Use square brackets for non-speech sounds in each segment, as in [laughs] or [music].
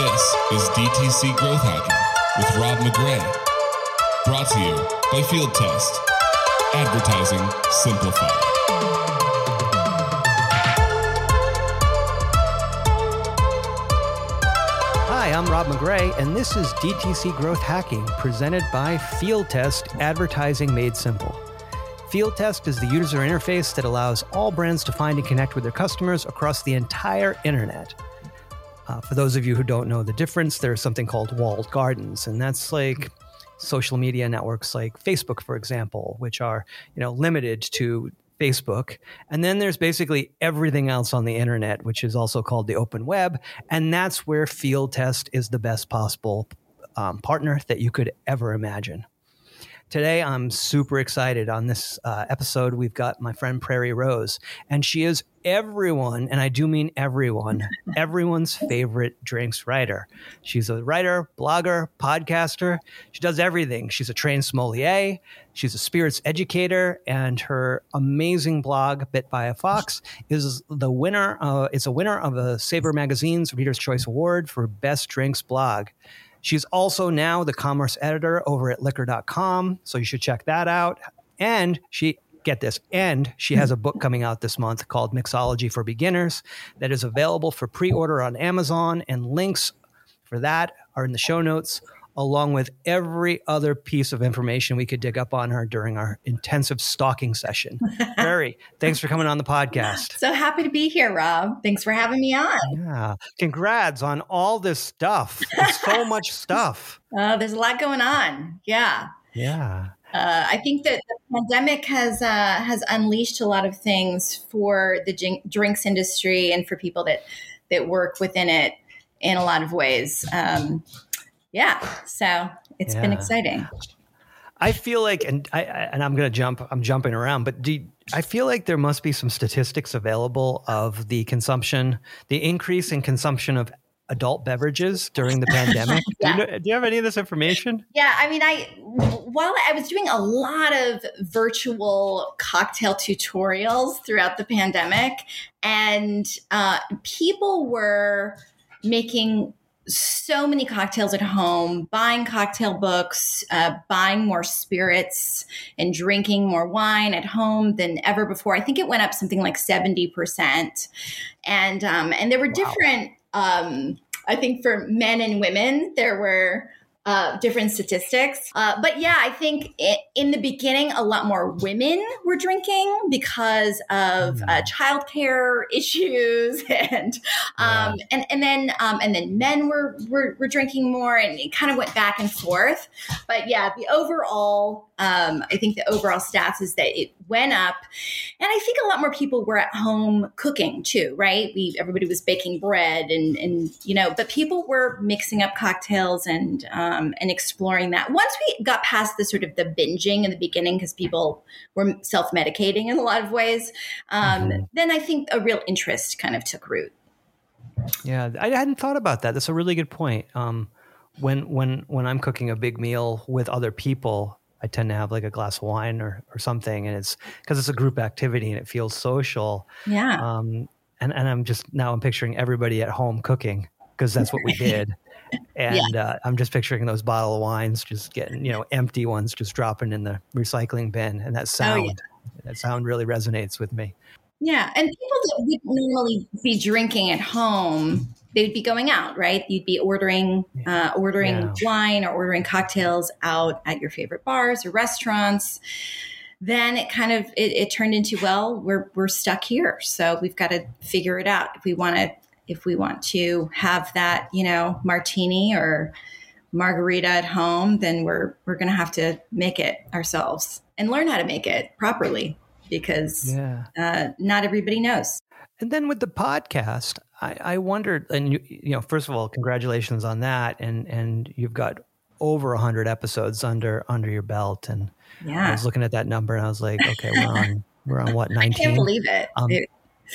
This is DTC Growth Hacking with Rob McGray. Brought to you by Field Test. Advertising simplified. Hi, I'm Rob McGray, and this is DTC Growth Hacking presented by Field Test Advertising Made Simple. Field Test is the user interface that allows all brands to find and connect with their customers across the entire internet. Uh, for those of you who don't know the difference, there's something called walled gardens, and that's like social media networks like Facebook, for example, which are you know limited to Facebook. And then there's basically everything else on the internet, which is also called the open web. And that's where Field Test is the best possible um, partner that you could ever imagine. Today, I'm super excited. On this uh, episode, we've got my friend Prairie Rose, and she is everyone, and I do mean everyone, [laughs] everyone's favorite drinks writer. She's a writer, blogger, podcaster. She does everything. She's a trained sommelier. She's a spirits educator, and her amazing blog, Bit by a Fox, is the winner. Uh, it's a winner of a Saveur Magazine's Reader's Choice Award for Best Drinks Blog. She's also now the commerce editor over at liquor.com. So you should check that out. And she, get this, and she has a book coming out this month called Mixology for Beginners that is available for pre order on Amazon. And links for that are in the show notes, along with every other piece of information we could dig up on her during our intensive stalking session. [laughs] Prairie, thanks for coming on the podcast. So happy to be here, Rob. Thanks for having me on. Yeah. Congrats on all this stuff. There's so [laughs] much stuff. Uh, there's a lot going on. Yeah. Yeah. Uh, I think that the pandemic has uh, has unleashed a lot of things for the gin- drinks industry and for people that that work within it in a lot of ways. Um, yeah, so it's been exciting. I feel like, and I, and I'm going to jump. I'm jumping around, but do I feel like there must be some statistics available of the consumption, the increase in consumption of adult beverages during the pandemic. Yeah. [laughs] do, you know, do you have any of this information? Yeah, I mean, I while I was doing a lot of virtual cocktail tutorials throughout the pandemic, and uh, people were making so many cocktails at home, buying cocktail books, uh, buying more spirits, and drinking more wine at home than ever before. I think it went up something like seventy percent, and um, and there were different. Um, I think for men and women, there were uh, different statistics. Uh, but yeah, I think i in the beginning, a lot more women were drinking because of uh, childcare issues, [laughs] and um, and and then um, and then men were, were were drinking more, and it kind of went back and forth. But yeah, the overall, um, I think the overall stats is that it went up, and I think a lot more people were at home cooking too, right? We everybody was baking bread, and and you know, but people were mixing up cocktails and um, and exploring that. Once we got past the sort of the binging in the beginning, because people were self medicating in a lot of ways, um, then I think a real interest kind of took root. Yeah, I hadn't thought about that. That's a really good point. Um, when when when I'm cooking a big meal with other people, I tend to have like a glass of wine or or something, and it's because it's a group activity and it feels social. Yeah. Um, and and I'm just now I'm picturing everybody at home cooking because that's what we [laughs] did. And uh, I'm just picturing those bottle of wines just getting, you know, empty ones just dropping in the recycling bin, and that sound, that sound really resonates with me. Yeah, and people that would normally be drinking at home, they'd be going out, right? You'd be ordering, uh, ordering Yeah. wine or ordering cocktails out at your favorite bars or restaurants. Then it kind of it, it turned into well, we're we're stuck here, so we've got to figure it out if we want to if we want to have that you know martini or margarita at home, then we're we're going to have to make it ourselves. and learn how to make it properly because yeah. uh, not everybody knows. And then with the podcast, I, I wondered, and you, you know, first of all, congratulations on that, and and you've got over hundred episodes under under your belt, and yeah. I was looking at that number and I was like, okay, we're on we're on what nineteen? [laughs] I can't believe it. Um,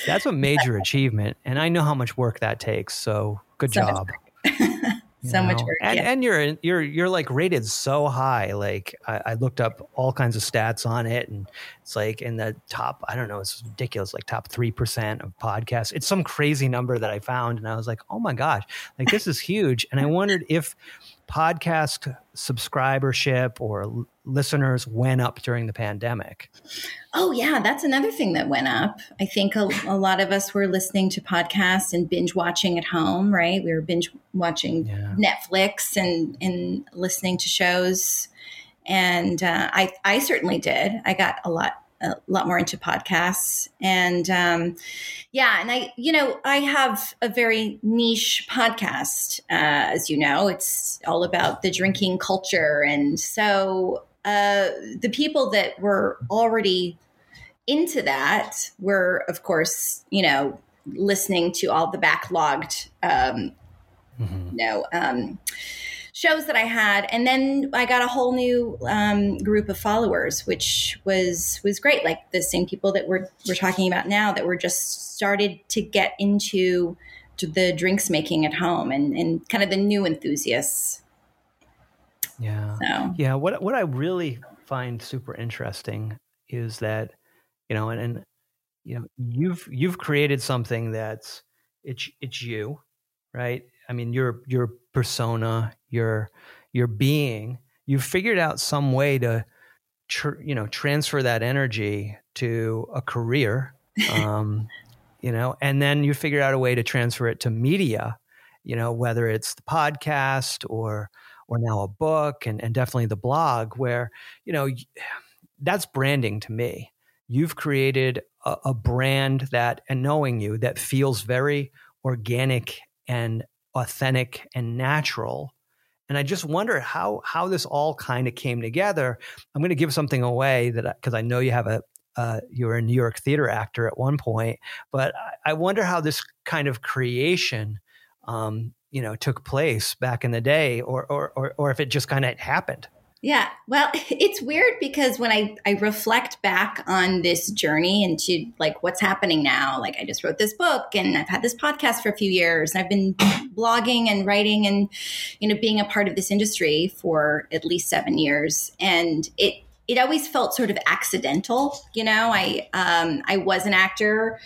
that's a major achievement, and I know how much work that takes. So good so job. [laughs] so know? much work. And, yeah. and you're you're you're like rated so high. Like I, I, looked up all kinds of stats on it, and it's like in the top. I don't know. It's ridiculous. Like top three percent of podcasts. It's some crazy number that I found, and I was like, oh my gosh, like this is huge. And I wondered if podcast subscribership or listeners went up during the pandemic. Oh, yeah, that's another thing that went up. I think a, a, lot of us were listening to podcasts and binge watching at home, right? We were binge watching yeah. Netflix and, and listening to shows. And uh, I, I certainly did. I got a lot a lot more into podcasts and um, yeah and i you know i have a very niche podcast uh, as you know it's all about the drinking culture and so uh, the people that were already into that were of course you know listening to all the backlogged um, mm-hmm. you know um, shows that I had, and then I got a whole new um, group of followers, which was was great. Like the same people that we're we're talking about now, that were just started to get into the drinks making at home, and and kind of the new enthusiasts. Yeah, so. yeah. What what I really find super interesting is that you know, and, and you know, you've you've created something that's it's it's you, right? I mean, your your persona, your your being, you've figured out some way to tr- you know transfer that energy to a career um, [laughs] you know and then you figure out a way to transfer it to media you know whether it's the podcast or or now a book and, and definitely the blog where you know that's branding to me you've created a, a brand that and knowing you that feels very organic and authentic and natural and I just wonder how how this all kind of came together. I'm going to give something away that because I, I, know you have a uh, you were a New York theater actor at one point, but I, I wonder how this kind of creation, um, you know, took place back in the day, or or or, or if it just kind of happened. Yeah. Well, [laughs] it's weird because when I, I reflect back on this journey into like what's happening now, like I just wrote this book and I've had this podcast for a few years and I've been [clears throat] blogging and writing and, you know, being a part of this industry for at least seven years. And it, it always felt sort of accidental. You know, I, um, I was an actor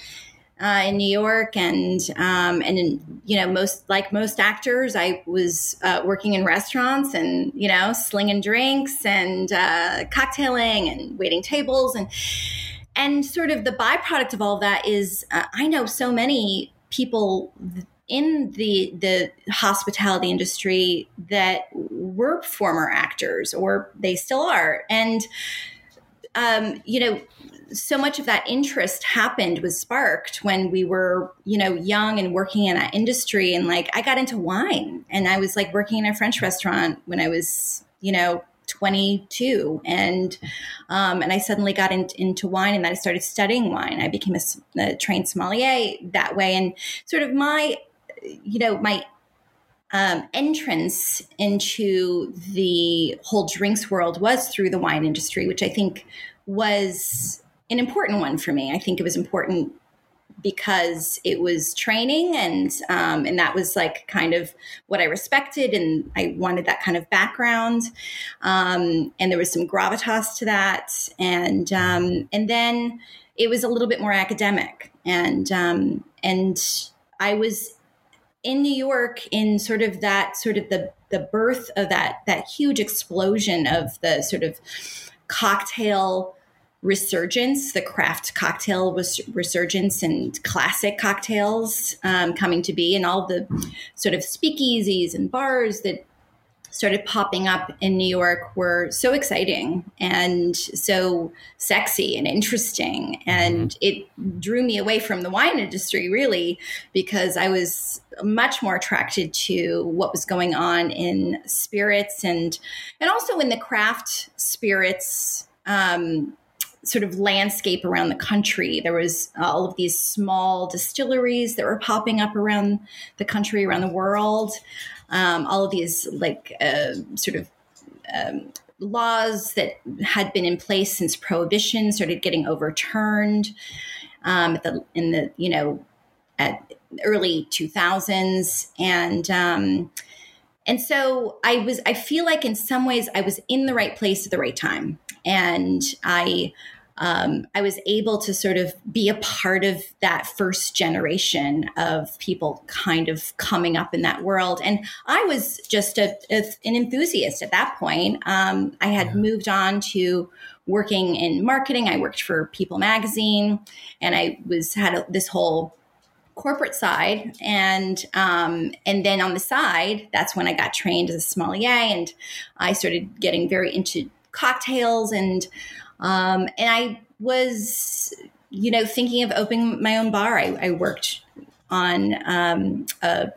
uh, in New York, and um, and in, you know most like most actors, I was uh, working in restaurants and you know slinging drinks and uh, cocktailing and waiting tables and and sort of the byproduct of all of that is uh, I know so many people in the the hospitality industry that were former actors or they still are and um, you know so much of that interest happened was sparked when we were you know young and working in that industry. And like i got into wine and i was like working in a french restaurant when i was you know 22 and um, and i suddenly got in, into wine and then i started studying wine. I became a, a trained sommelier that way. And sort of my you know my um, entrance into the whole drinks world was through the wine industry, which I think was an important one for me. I think it was important because it was training and um, and that was like kind of what I respected and I wanted that kind of background. Um, and there was some gravitas to that. And um, and then it was a little bit more academic. And um, and I was in New York in sort of that sort of the the birth of that that huge explosion of the sort of cocktail resurgence, the craft cocktail was resurgence and classic cocktails um, coming to be, and all the sort of speakeasies and bars that started popping up in New York were so exciting and so sexy and interesting. And mm-hmm. it drew me away from the wine industry, really, because I was much more attracted to what was going on in spirits and and also in the craft spirits um, sort of landscape around the country. There was all of these small distilleries that were popping up around the country, around the world. Um, all of these like uh, sort of um, laws that had been in place since prohibition started getting overturned um, the, in the you know at early 2000s and um, and so i was i feel like in some ways i was in the right place at the right time and i um, I was able to sort of be a part of that first generation of people kind of coming up in that world. And I was just a, a, an enthusiast at that point. Um, I had yeah. moved on to working in marketing. I worked for People Magazine, and I was had a, this whole corporate side and um, and then on the side that's when i got trained as a sommelier and i started getting very into cocktails and um, and I was, you know, thinking of opening my own bar. I, I worked on um, a,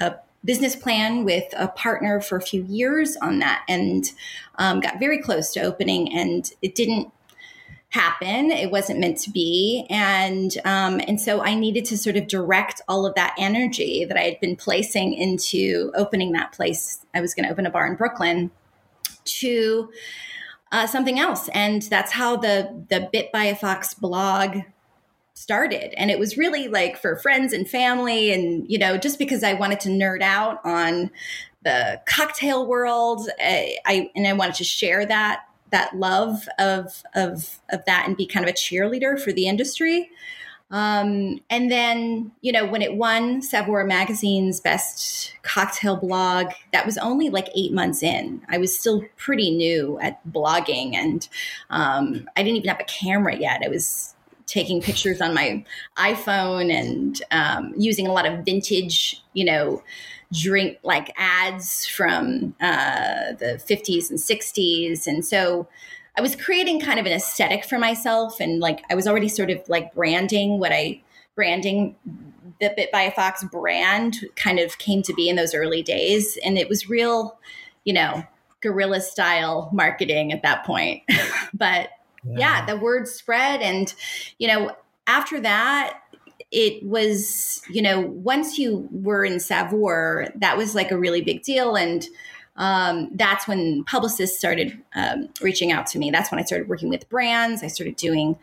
a, business plan with a partner for a few years on that and um, got very close to opening, and it didn't happen. It wasn't meant to be, and um, and so I needed to sort of direct all of that energy that I had been placing into opening that place. I was going to open a bar in Brooklyn to uh, something else. And that's how the the Bit by a Fox blog started. And it was really like for friends and family, and you know, just because I wanted to nerd out on the cocktail world, I, I and I wanted to share that that love of of of that and be kind of a cheerleader for the industry. Um, and then, you know, when it won Saveur Magazine's best cocktail blog, that was only like eight months in. I was still pretty new at blogging and um, I didn't even have a camera yet. I was taking pictures on my iPhone and um, using a lot of vintage, you know, drink like ads from uh, the 50s and 60s. And so, I was creating kind of an aesthetic for myself and like I was already sort of like branding what I branding the Bit by a Fox brand kind of came to be in those early days. And it was real, you know, guerrilla style marketing at that point. [laughs] but yeah. yeah, the word spread. And, you know, after that, it was, you know, once you were in Saveur, that was like a really big deal. And um, that's when publicists started um, reaching out to me. That's when I started working with brands. I started doing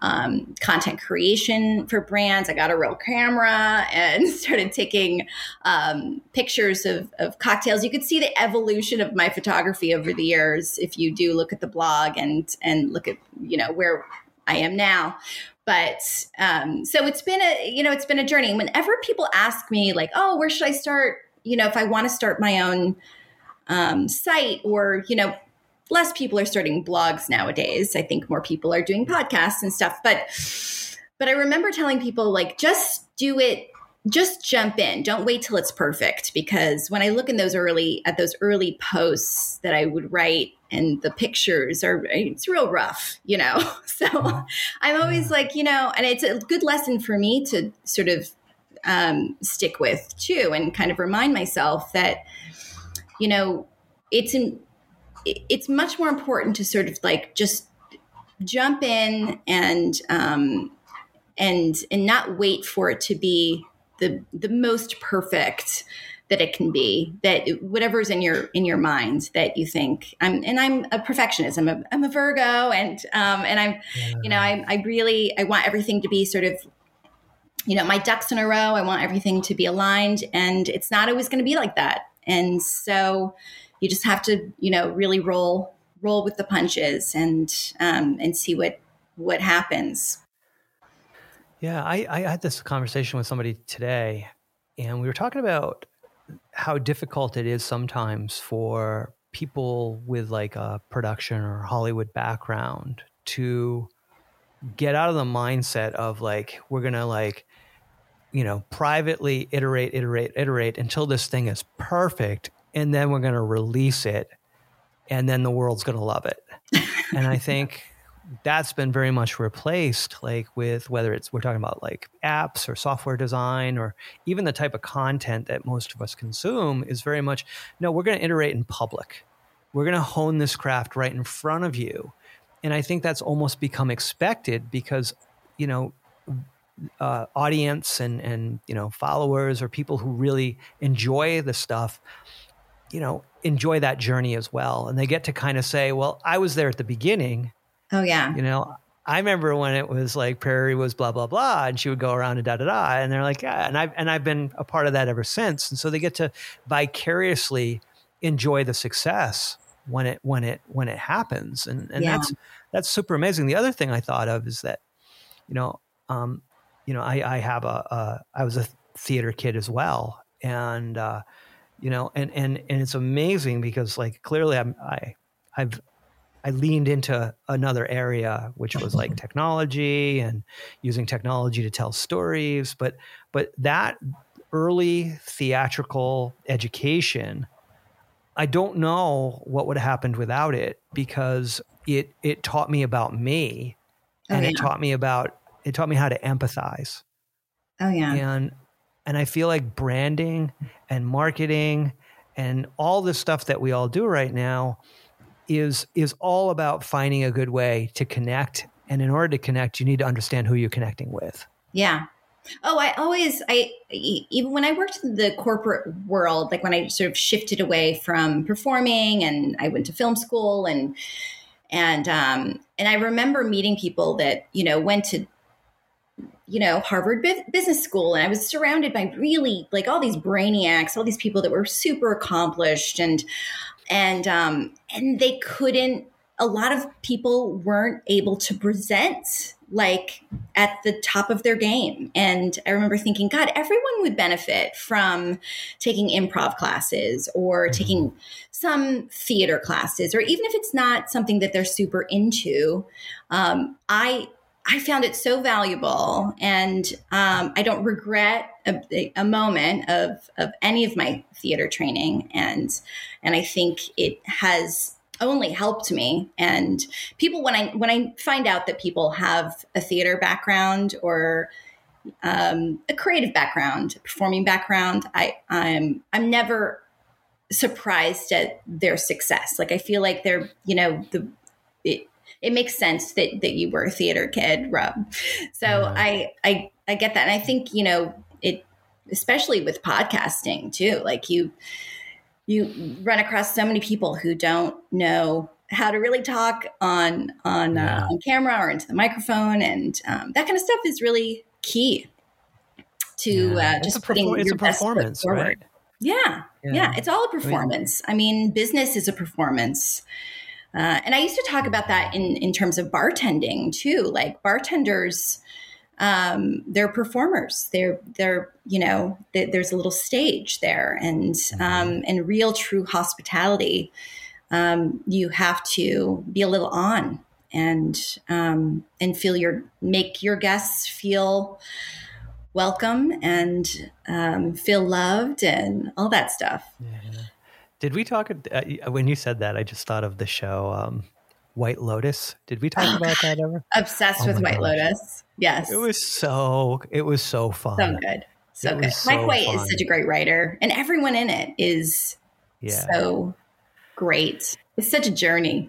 um, content creation for brands. I got a real camera and [laughs] started taking um, pictures of, of, cocktails. You could see the evolution of my photography over the years if you do look at the blog and and look at you know where I am now but um, so it's been a you know it's been a journey. Whenever people ask me like oh where should i start? You know if i want to start my own um, site or you know less people are starting blogs nowadays. I think more people are doing podcasts and stuff. But but i remember telling people like just do it just jump in. Don't wait till it's perfect because when i look in those early at those early posts that i would write and the pictures are it's real rough you know? [laughs] So uh-huh. i'm always like you know and it's a good lesson for me to sort of um, stick with too and kind of remind myself that you know, it's in, it's much more important to sort of like just jump in and um, and and not wait for it to be the the most perfect that it can be that whatever's in your in your mind that you think i'm and i'm a perfectionist i'm a, I'm a virgo and um and i'm yeah. you know I, I really i want everything to be sort of you know my ducks in a row i want everything to be aligned and it's not always going to be like that and so you just have to, you know, really roll roll with the punches and um, and see what what happens. Yeah, I, I had this conversation with somebody today, and we were talking about how difficult it is sometimes for people with like a production or Hollywood background to get out of the mindset of like we're gonna like you know, privately iterate, iterate, iterate until this thing is perfect. And then we're going to release it. And then the world's going to love it. and I [laughs] think that's been very much replaced, like with whether it's we're talking about like apps or software design or even the type of content that most of us consume is very much no, we're going to iterate in public. We're going to hone this craft right in front of you and I think that's almost become expected because, you know, uh, audience and and you know followers or people who really enjoy the stuff, you know, enjoy that journey as well, and they get to kind of say, "Well, I was there at the beginning." Oh yeah, you know, I remember when it was like Prairie was blah blah blah, and she would go around and da da da, and they're like, yeah, and I've and I've been a part of that ever since, and so they get to vicariously enjoy the success when it when it when it happens, and and yeah. that's that's super amazing. The other thing I thought of is that, you know, um, you know, I I have a, a I was a theater kid as well, and uh, you know, and and and it's amazing because like clearly I'm I I've I leaned into another area, which was like technology and using technology to tell stories. But but that early theatrical education, I don't know what would have happened without it because it it taught me about me, oh, and yeah. it taught me about it taught me how to empathize. Oh yeah, and and I feel like branding and marketing and all the stuff that we all do right now is is all about finding a good way to connect. And in order to connect you need to understand who you're connecting with. Yeah. Oh i always i even when i worked in the corporate world like when i sort of shifted away from performing and i went to film school and and um and i remember meeting people that you know went to you know harvard business school. And i was surrounded by really like all these brainiacs all these people that were super accomplished. And and um, and they couldn't. A lot of people weren't able to present like at the top of their game. And I remember thinking, God, everyone would benefit from taking improv classes or mm-hmm. taking some theater classes, or even if it's not something that they're super into. Um, I I found it so valuable, and um, I don't regret a, a, moment of of any of my theater training, and and I think it has only helped me. And people, when I when I find out that people have a theater background or um, a creative background, performing background, I I'm I'm never surprised at their success. Like I feel like they're you know the it, it makes sense that that you were a theater kid, Rob. So mm-hmm. I I I get that, and I think you know it, especially with podcasting too. Like you you run across so many people who don't know how to really talk on on uh, yeah. uh, on camera or into the microphone, and um, that kind of stuff is really key to yeah. uh, just putting perfor- your best foot forward. Right? Yeah, yeah, yeah, it's all a performance. I mean, I mean business is a performance. Uh, and I used to talk about that in, in terms of bartending too. Like bartenders, um, they're performers. They're they're you know they, there's a little stage there, and mm-hmm. um, and real true hospitality, um, you have to be a little on and um, and feel your make your guests feel welcome and um, feel loved and all that stuff. Yeah. Did we talk uh, when you said that? I just thought of the show um, White Lotus. Did we talk about that ever? Obsessed oh with White gosh. Lotus. Yes. It was so. It was so fun. So good. So it good. Mike White fun. is such a great writer, and everyone in it is yeah. so great. It's such a journey.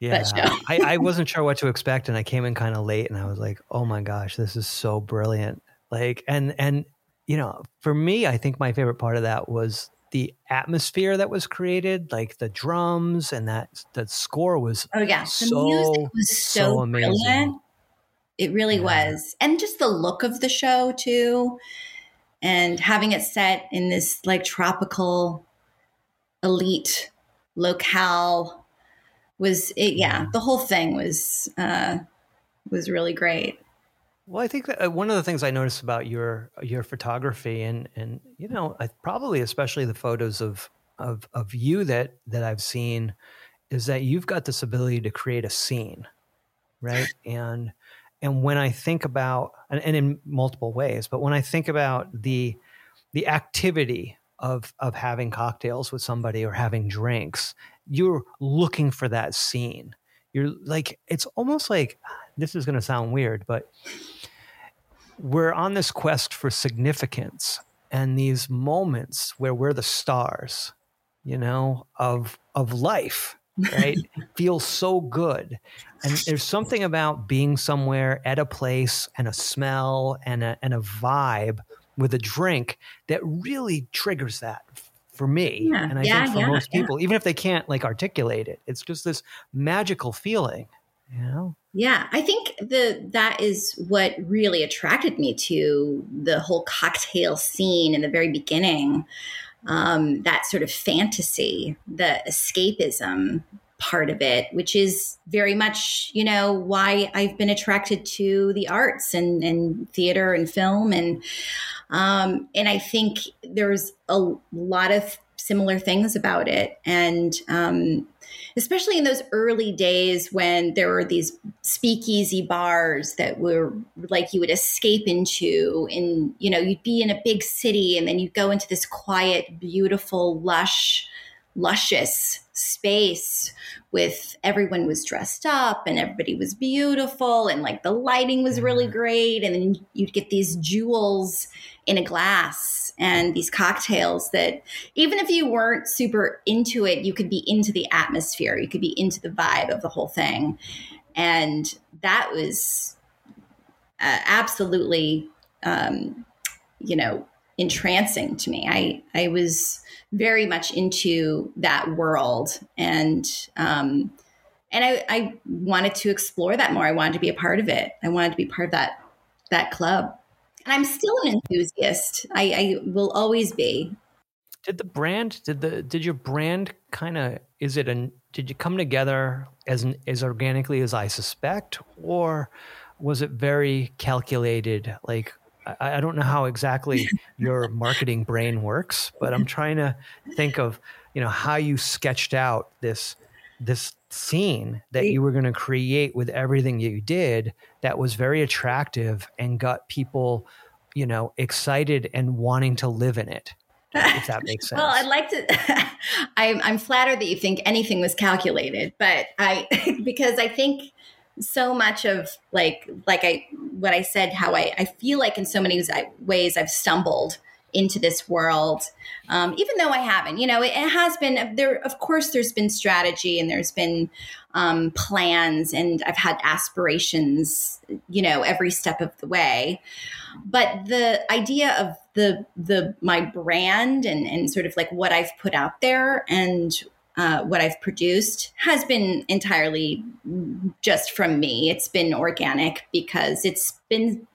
Yeah, I, I wasn't sure what to expect, and I came in kind of late, and I was like, "Oh my gosh, this is so brilliant!" Like, and and you know, for me, I think my favorite part of that was the atmosphere that was created, like the drums and that the score was oh yeah, the so, music was so, so amazing. brilliant. It really yeah. was, and just the look of the show too, and having it set in this like tropical elite locale was it. Yeah, the whole thing was uh, was really great. Well, I think that uh, one of the things I noticed about your your photography and and you know probably especially the photos of of of you that that I've seen is that you've got this ability to create a scene, right? [laughs] And and when I think about and, and in multiple ways, but when I think about the the activity of of having cocktails with somebody or having drinks, you're looking for that scene. You're like it's almost like this is going to sound weird, but we're on this quest for significance and these moments where we're the stars, you know, of of life. [laughs] right? feels so good. And there's something about being somewhere at a place and a smell and a, and a vibe with a drink that really triggers that for me. Yeah, and I yeah, think for yeah, most people, even if they can't like articulate it, it's just this magical feeling, know? Yeah, I think the that is what really attracted me to the whole cocktail scene in the very beginning. Um, that sort of fantasy, the escapism part of it, which is very much, you know, why I've been attracted to the arts and, and theater and film. And, um, and I think there's a lot of similar things about it. And, um, especially in those early days when there were these speakeasy bars that were like you would escape into and you know you'd be in a big city and then you'd go into this quiet beautiful lush luscious space with everyone was dressed up and everybody was beautiful and like the lighting was really great. And then you'd get these jewels in a glass and these cocktails that even if you weren't super into it you could be into the atmosphere. You could be into the vibe of the whole thing. And that was uh, absolutely um, you know entrancing to me. I i was very much into that world and um and I, I wanted to explore that more. I wanted to be a part of it. I wanted to be part of that that club. And i'm still an enthusiast. I, I will always be. Did the brand did the did your brand kind of is it an did you come together as an, as organically as I suspect? Or was it very calculated? Like I, I don't know how exactly [laughs] your marketing brain works but I'm trying to think of you know how you sketched out this this scene that you were going to create with everything that you did that was very attractive and got people you know excited and wanting to live in it if that [laughs] makes sense Well, I'd like to. [laughs] I'm, I'm flattered that you think anything was calculated, but I because I think so much of like like I what I said how I I feel like in so many ways I've stumbled into this world, um, even though I haven't. You know, it, it has been there. Of course, there's been strategy and there's been um, plans, and I've had aspirations. You know, every step of the way but the idea of the the my brand and and sort of like what I've put out there and uh, what I've produced has been entirely just from me. It's been organic because it's been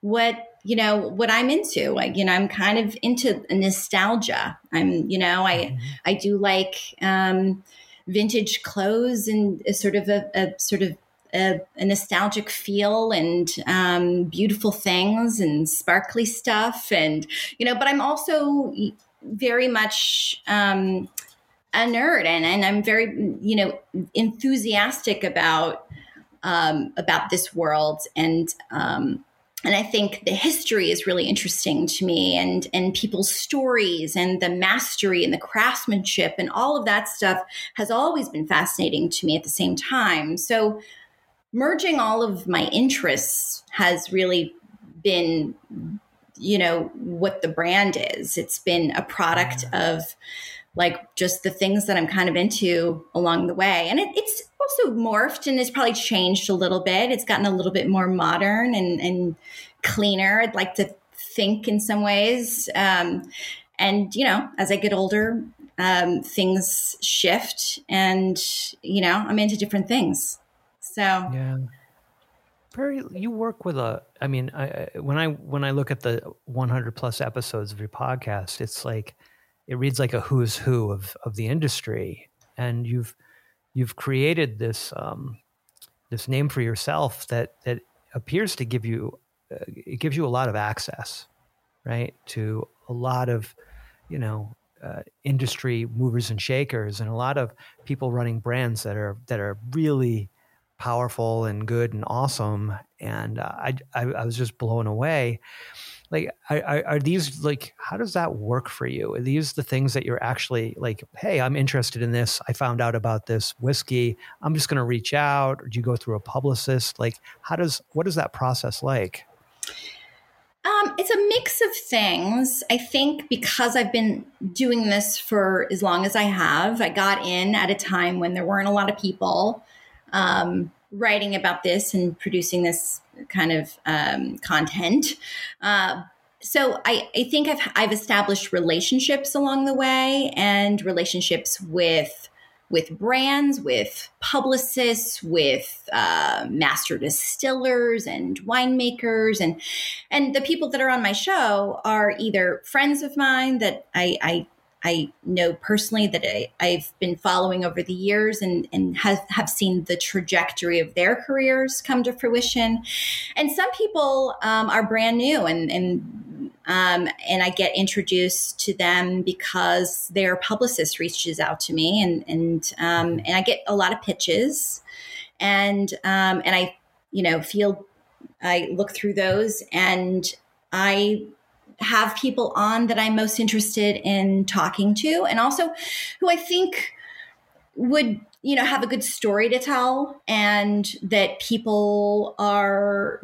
what you know what I'm into. Like you know, I'm kind of into nostalgia. I'm you know I I do like um, vintage clothes and a sort of a, a sort of a, a, nostalgic feel and um, beautiful things and sparkly stuff and you know but i'm also very much um, a nerd and, and i'm very you know enthusiastic about um, about this world and um, and I think the history is really interesting to me and and people's stories and the mastery and the craftsmanship and all of that stuff has always been fascinating to me at the same time. So merging all of my interests has really been you know what the brand is it's been a product of like just the things that i'm kind of into along the way and it, it's also morphed and it's probably changed a little bit it's gotten a little bit more modern and, and cleaner i'd like to think in some ways um, and you know as i get older um, things shift and you know i'm into different things so yeah. Very, you work with a. I mean, I, when I when I look at the 100 plus episodes of your podcast, it's like it reads like a who's who of of the industry, and you've you've created this um, this name for yourself that that appears to give you uh, it gives you a lot of access, right, to a lot of you know uh, industry movers and shakers, and a lot of people running brands that are that are really powerful and good and awesome. And uh, I, I, I was just blown away. Like, are, are these like, how does that work for you? Are these the things that you're actually like, hey, I'm interested in this. I found out about this whiskey. I'm just going to reach out. Or do you go through a publicist? Like, how does, what is that process like? Um, it's a mix of things. I think because I've been doing this for as long as I have, I got in at a time when there weren't a lot of people um, writing about this and producing this kind of um, content. Uh, so I, I think I've, I've established relationships along the way and relationships with with brands, with publicists, with uh, master distillers and winemakers, and and the people that are on my show are either friends of mine that I, I I know personally that I, have been following over the years and, and have, have seen the trajectory of their careers come to fruition. And some people um, are brand new and, and um, and I get introduced to them because their publicist reaches out to me, and and um, and I get a lot of pitches, and um, and I you know feel I look through those, and I have people on that I'm most interested in talking to, and also who I think would you know have a good story to tell, and that people are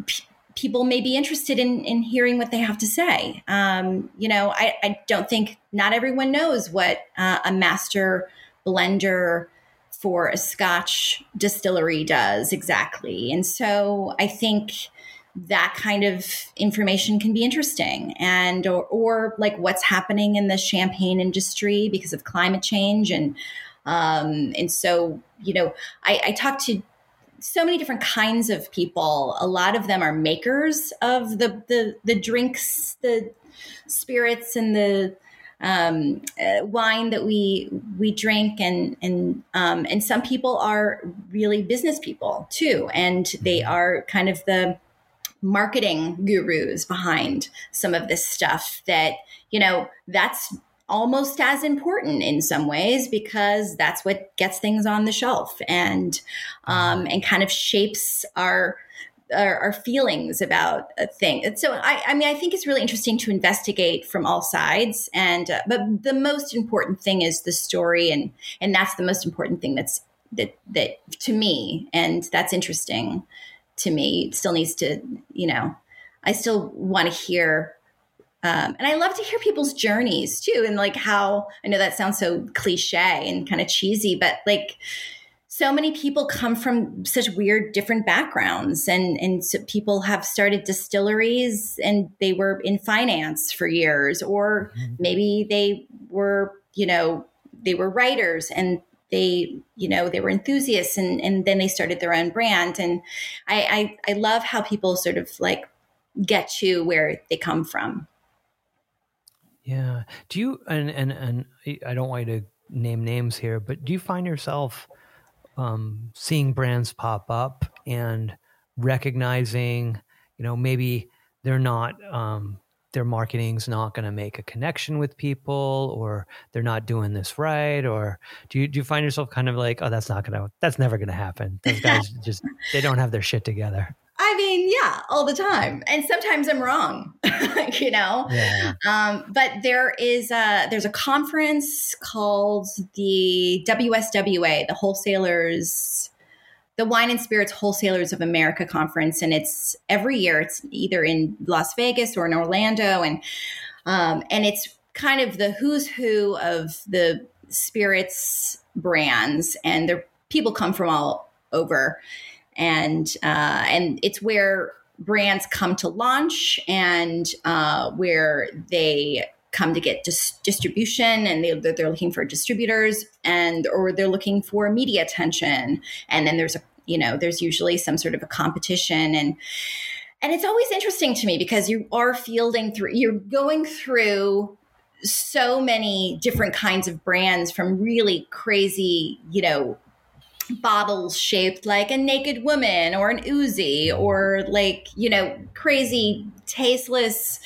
people may be interested in, in hearing what they have to say. Um, you know, I, I, don't think not everyone knows what uh, a master blender for a Scotch distillery does exactly. And so I think that kind of information can be interesting and or, or like what's happening in the champagne industry because of climate change and um, and so you know I, I talked to so many different kinds of people. A lot of them are makers of the the the drinks, the spirits, and the um, uh, wine that we we drink, and and um, and some people are really business people too, and they mm-hmm. are kind of the marketing gurus behind some of this stuff that you know that's almost as important in some ways because that's what gets things on the shelf and um, and kind of shapes our our, our feelings about a thing. So I, I, mean, I think it's really interesting to investigate from all sides. And uh, but the most important thing is the story, and and that's the most important thing that's that that to me, and that's interesting to me. It still needs to, you know, I still want to hear um, and I love to hear people's journeys too, and like how I know that sounds so cliche and kind of cheesy, but like so many people come from such weird different backgrounds and and so people have started distilleries and they were in finance for years or mm-hmm. maybe they were you know they were writers and they you know they were enthusiasts and and then they started their own brand and I, I i love how people sort of like get to where they come from yeah. Do you and and and I don't want you to name names here, but do you find yourself um, seeing brands pop up and recognizing, you know, maybe they're not um, their marketing's not going to make a connection with people, or they're not doing this right, or do you do you find yourself kind of like, oh, that's not gonna, that's never gonna happen. Those guys [laughs] just they don't have their shit together. I mean, yeah, all the time, and sometimes I'm wrong, [laughs] you know. Yeah. Um, but there is a there's a conference called the WSWA, the Wholesalers, the Wine and Spirits Wholesalers of America conference, and it's every year. It's either in Las Vegas or in Orlando, and um, and it's kind of the who's who of the spirits brands, and the people come from all over and uh, and it's where brands come to launch and uh, where they come to get dis- distribution and they, they're looking for distributors and or they're looking for media attention. And then there's a you know there's usually some sort of a competition and and it's always interesting to me because you are fielding through you're going through so many different kinds of brands from really crazy you know bottles shaped like a naked woman or an Uzi or like, you know, crazy, tasteless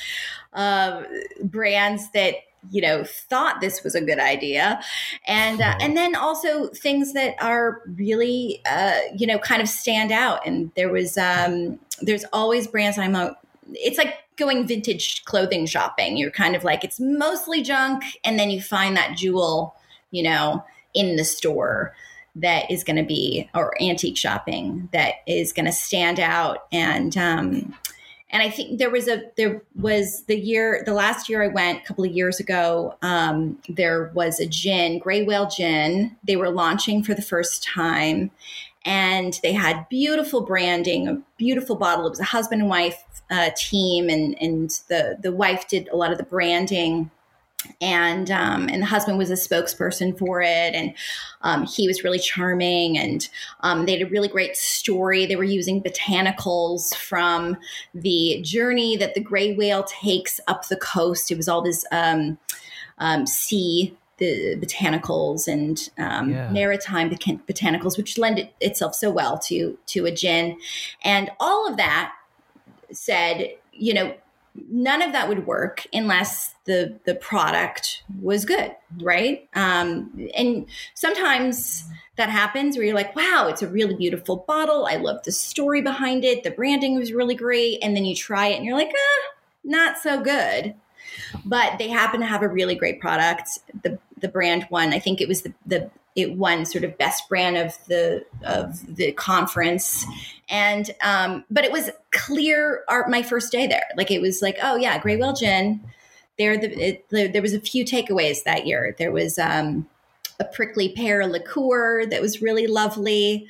uh, brands that you know thought this was a good idea. And uh, and then also things that are really uh, you know kind of stand out. And there was um there's always brands i'm a, it's like going vintage clothing shopping. You're kind of like it's mostly junk and then you find that jewel you know in the store that is going to be or antique shopping that is going to stand out. And um, and I think there was a there was the year the last year I went a couple of years ago. Um, there was a gin, Gray Whale Gin. They were launching for the first time, and they had beautiful branding, a beautiful bottle. It was a husband and wife uh, team, and and the the wife did a lot of the branding and um, and the husband was a spokesperson for it, and um, he was really charming, and um, they had a really great story. They were using botanicals from the journey that the gray whale takes up the coast. It was all this um, um, sea. The botanicals and um, yeah. maritime botanicals, which lend it itself so well to to a gin, and all of that said, you know, none of that would work unless the the product was good right? Um, and sometimes that happens where you're like wow it's a really beautiful bottle. I love the story behind it. The branding was really great. And then you try it and you're like ah not so good. But they happen to have a really great product. The the brand one i think it was the the it won sort of best brand of the of the conference. And um but it was clear art my first day there. Like it was like oh yeah gray gin. There the, it, the, there was a few takeaways that year. There was um a prickly pear liqueur that was really lovely.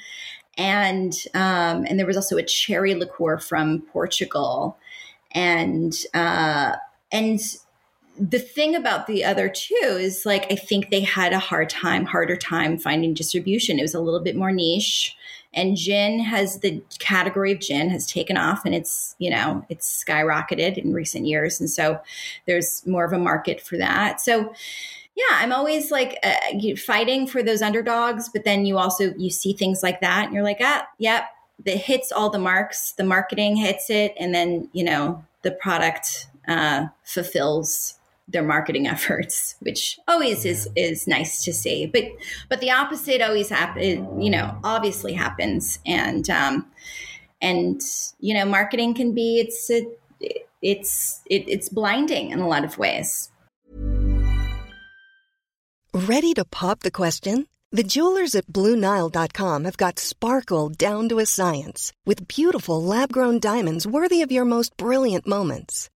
And um and there was also a cherry liqueur from portugal. And uh and the thing about the other two is like I think they had a hard time, harder time finding distribution. It was a little bit more niche. And gin has the category of gin has taken off and it's, you know, it's skyrocketed in recent years. And so there's more of a market for that. So yeah, I'm always like uh, fighting for those underdogs, but then you also you see things like that and you're like, ah, yep, it hits all the marks. The marketing hits it, and then you know the product uh, fulfills their marketing efforts, which always is is nice to see. But but the opposite always happen. You know, obviously happens, and um, and you know, marketing can be it's it, it's it, it's blinding in a lot of ways. Ready to pop the question? The jewelers at BlueNile.com have got sparkle down to a science with beautiful lab grown diamonds worthy of your most brilliant moments.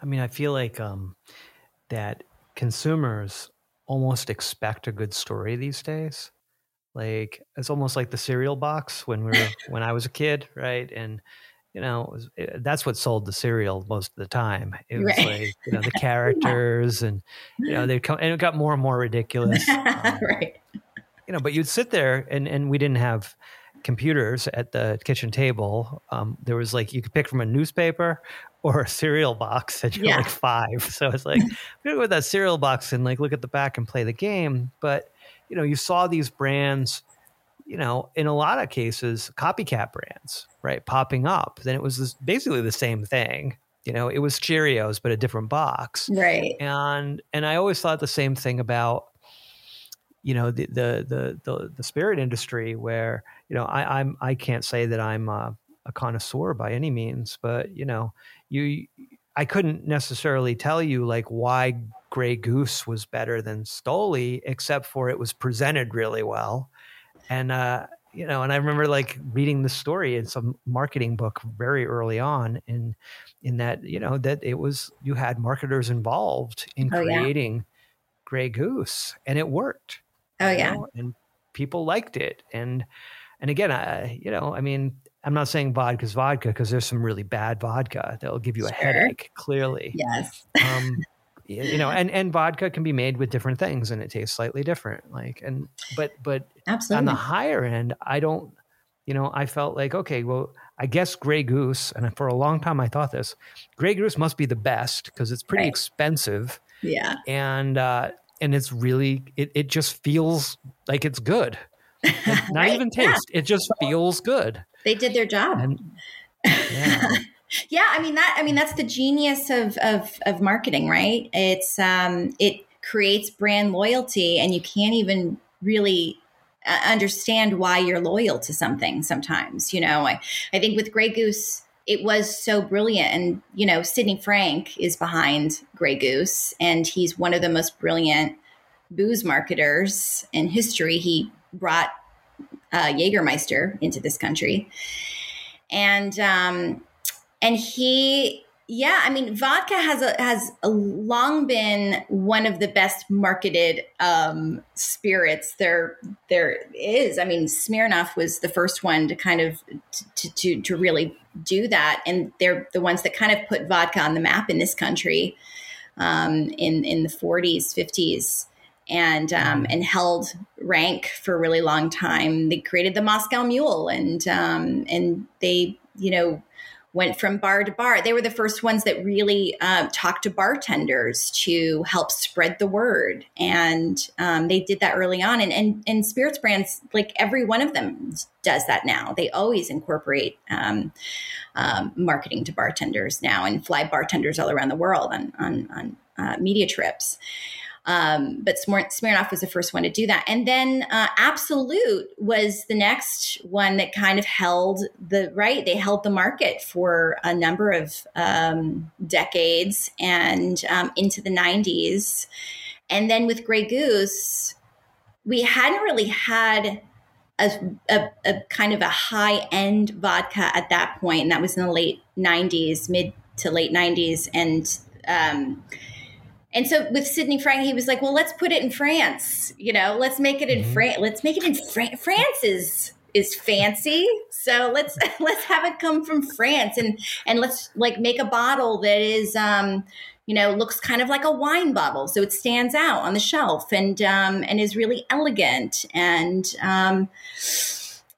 I mean, I feel like um, that consumers almost expect a good story these days. Like it's almost like the cereal box when we were [laughs] when I was a kid, right? And you know, it was, it, that's what sold the cereal most of the time. It was right. like you know the [laughs] characters, and you know they come and it got more and more ridiculous. [laughs] Um, right. You know, but you'd sit there and and we didn't have computers at the kitchen table, um, there was like you could pick from a newspaper [laughs] or a cereal box, and you're Yeah. like five. So it's like I'm [laughs] gonna go with that cereal box and like look at the back and play the game. But you know, you saw these brands, you know, in a lot of cases, copycat brands, right, popping up. Then it was this, basically the same thing. You know, it was Cheerios, but a different box Right. and and I always thought the same thing about you know the the the the, the spirit industry where you know I, I'm I can't say that I'm a, a connoisseur by any means, but you know you I couldn't necessarily tell you like why Grey Goose was better than Stoli, except for it was presented really well, and uh, you know, and I remember like reading the story in some marketing book very early on, in in that you know that it was you had marketers involved in Oh, yeah. creating Grey Goose, and it worked. Oh you yeah. know, and people liked it, and and again, I you know, I mean, I'm not saying vodka's vodka because there's some really bad vodka that'll give you a Sure. headache. Clearly, Yes. um, [laughs] you know, and and vodka can be made with different things, and it tastes slightly different. Like, and but but Absolutely. on the higher end, I don't, you know, I felt like, okay, well, I guess Grey Goose, and for a long time I thought this, Grey Goose must be the best because it's pretty Right. expensive yeah. and uh, and it's really, it, it just feels like it's good. Like, [laughs] not Right, even yeah. taste, it just feels good. They did their job. And yeah, [laughs] yeah i mean that i mean that's the genius of of of marketing right it's um it creates brand loyalty and you can't even really uh, understand why you're loyal to something sometimes you know i i think with gray goose it was so brilliant. And you know sidney frank is behind gray goose and he's one of the most brilliant booze marketers in history. He brought uh, Jägermeister into this country, and um, and he, yeah, I mean, vodka has a, has long been one of the best marketed um, spirits there there is. I mean, Smirnoff was the first one to kind of to to to really do that, and they're the ones that kind of put vodka on the map in this country um, in in the 40s, 50s and um, and held rank for a really long time. They created the Moscow Mule, and um, and they you know went from bar to bar. They were the first ones that really uh, talked to bartenders to help spread the word, and um, they did that early on. And, and and spirits brands, like every one of them, does that now. They always incorporate. Um, um, marketing to bartenders now and fly bartenders all around the world on on, on uh, media trips. Um, but Smir- Smirnoff was the first one to do that. And then uh, Absolut was the next one that kind of held the right. They held the market for a number of um, decades and um, into the 90s. And then with Grey Goose, we hadn't really had a, a, a kind of a high end vodka at that point, and that was in the late 90s, mid to late 90s. And um, and so with Sidney Frank, he was like, "Well, let's put it in France. You know, let's make it in France. Let's make it in Fran- France is is fancy. So let's [laughs] let's have it come from France and and let's like make a bottle that is um you know looks kind of like a wine bottle, so it stands out on the shelf and um and is really elegant and um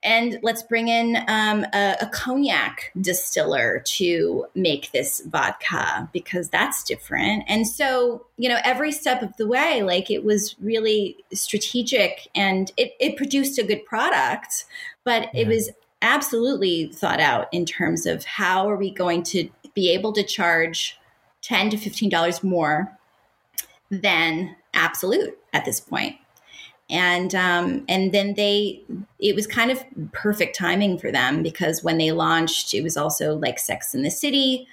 and let's bring in um, a, a cognac distiller to make this vodka because that's different. And so, you know, every step of the way, like it was really strategic and it, it produced a good product, but it was absolutely thought out in terms of how are we going to be able to charge 10 to $15 more than Absolut at this point and um, and then they it was kind of perfect timing for them because when they launched it was also like sex in the city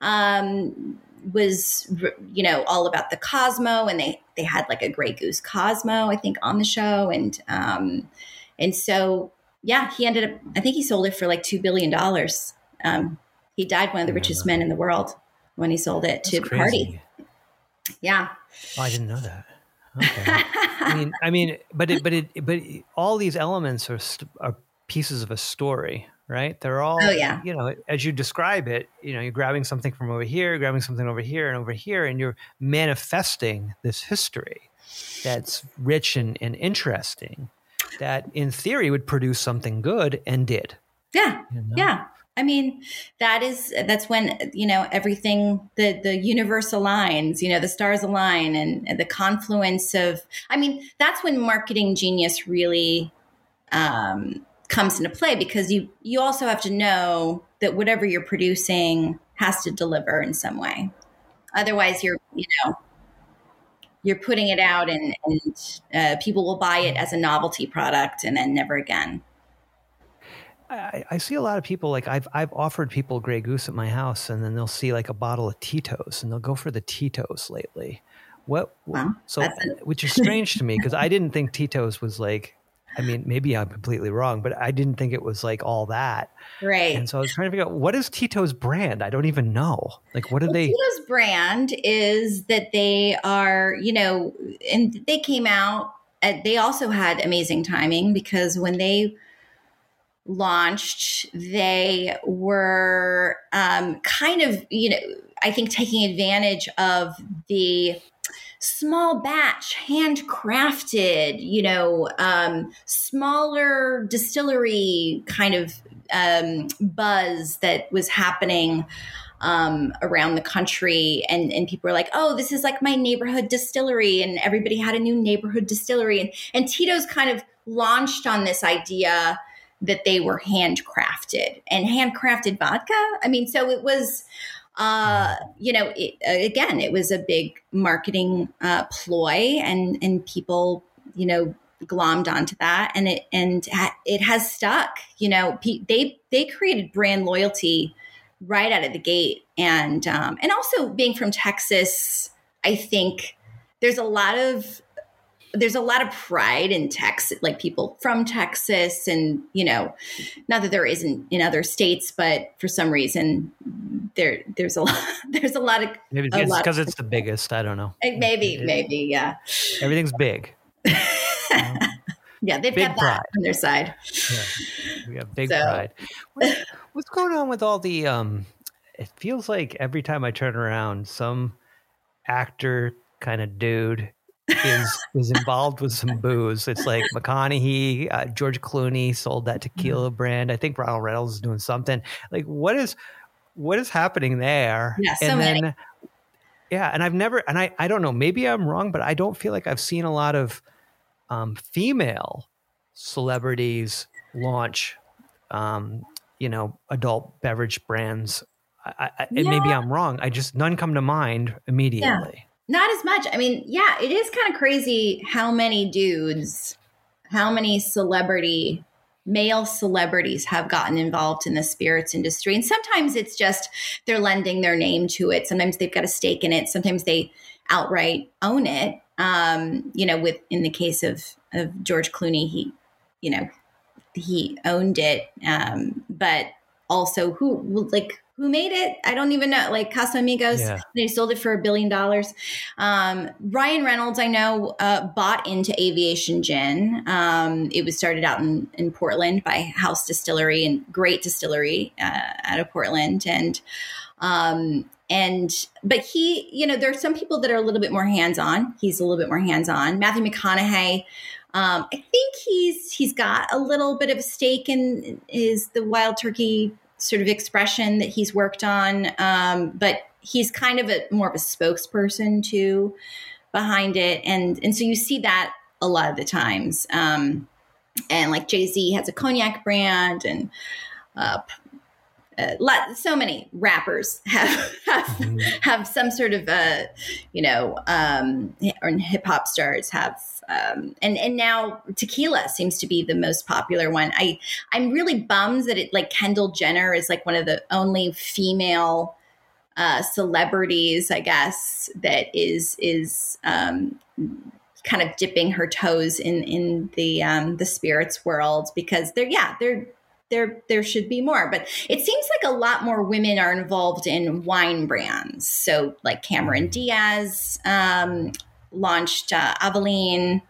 um, was you know all about the cosmo and they they had like a gray goose cosmo i think on the show. And um and so yeah he ended up i think he sold it for like two billion dollars. Um he died one of the richest men in the world when he sold it to that's the party. yeah. Oh, I didn't know that. Okay. I mean, I mean, but it, but it, but it- all these elements are are pieces of a story, right? They're all, Oh, yeah. you know, as you describe it, you know, you're grabbing something from over here, grabbing something over here, and over here, and you're manifesting this history that's rich and, and interesting. that in theory would produce something good and did. Yeah. You know? Yeah. I mean, that is that's when you know everything the the universe aligns, you know, the stars align and, the confluence of I mean, that's when marketing genius really um, comes into play because you you also have to know that whatever you're producing has to deliver in some way. Otherwise, you're you know you're putting it out and, and uh, people will buy it as a novelty product and then never again. I, I, see a lot of people like I've I've offered people Grey Goose at my house, and then they'll see like a bottle of Tito's, and they'll go for the Tito's lately. What? Wow, so, which is [laughs] strange to me because I didn't think Tito's was like. I mean, maybe I'm completely wrong, but I didn't think it was like all that. Right. And so I was trying to figure out what is Tito's brand? I don't even know. Like, what do well, they? Tito's brand is that they are, you know, and they came out. At, they also had amazing timing because when they launched, they were um, kind of, you know, I think taking advantage of the small batch, handcrafted, you know, um, smaller distillery kind of um, buzz that was happening um, around the country. And, and people were like, oh, this is like my neighborhood distillery. And everybody had a new neighborhood distillery. And, and Tito's kind of launched on this idea that they were handcrafted and handcrafted vodka. I mean, so it was, uh, you know, it, again, it was a big marketing uh, ploy, and and people, you know, glommed onto that, and it and it has stuck. You know, they they created brand loyalty right out of the gate, and um, and also being from Texas, I think there's a lot of there's a lot of pride in Texas, like people from Texas, and you know, not that there isn't in other states, but for some reason, there there's a lot [laughs] there's a lot of maybe it's because it's the biggest. I don't know. Maybe, it, maybe, yeah. Everything's big. [laughs] yeah, they've big got pride. that on their side. Yeah, we got big so. pride. What, [laughs] what's going on with all the? um It feels like every time I turn around, some actor kind of dude is is involved with some booze. It's like McConaughey, uh, George Clooney sold that tequila mm-hmm. brand. I think Ronald Reynolds is doing something. Like what is what is happening there? Yeah, so and then many. yeah, and I've never and I I don't know, maybe I'm wrong, but I don't feel like I've seen a lot of um, female celebrities launch um, you know, adult beverage brands. I, I, yeah. Maybe I'm wrong. I just none come to mind immediately. Yeah. Not as much. I mean, yeah, it is kind of crazy how many dudes, how many celebrity, male celebrities have gotten involved in the spirits industry. And sometimes it's just they're lending their name to it. Sometimes they've got a stake in it. Sometimes they outright own it. Um, you know, with in the case of of George Clooney, he, you know, he owned it. Um, but also who like who made it? I don't even know. Like Casamigos, yeah. they sold it for a billion dollars. Um, Ryan Reynolds, I know, uh, bought into Aviation Gin. Um, it was started out in, in Portland by House Distillery and great distillery uh, out of Portland. And um, and but he, you know, there are some people that are a little bit more hands on. He's a little bit more hands on. Matthew McConaughey. Um, I think he's he's got a little bit of a stake in is the Wild Turkey sort of expression that he's worked on. Um, but he's kind of a more of a spokesperson too behind it, and and so you see that a lot of the times. Um, and like Jay Z has a cognac brand, and uh, uh, lot, so many rappers have [laughs] have, mm-hmm. have some sort of uh, you know um, or hip hop stars have um, and and now tequila seems to be the most popular one. I I'm really bummed that it like Kendall Jenner is like one of the only female uh, celebrities, I guess, that is is um, kind of dipping her toes in in the um, the spirits world because they're yeah they're there there should be more but it seems like a lot more women are involved in wine brands so like cameron diaz um, launched uh, Avaline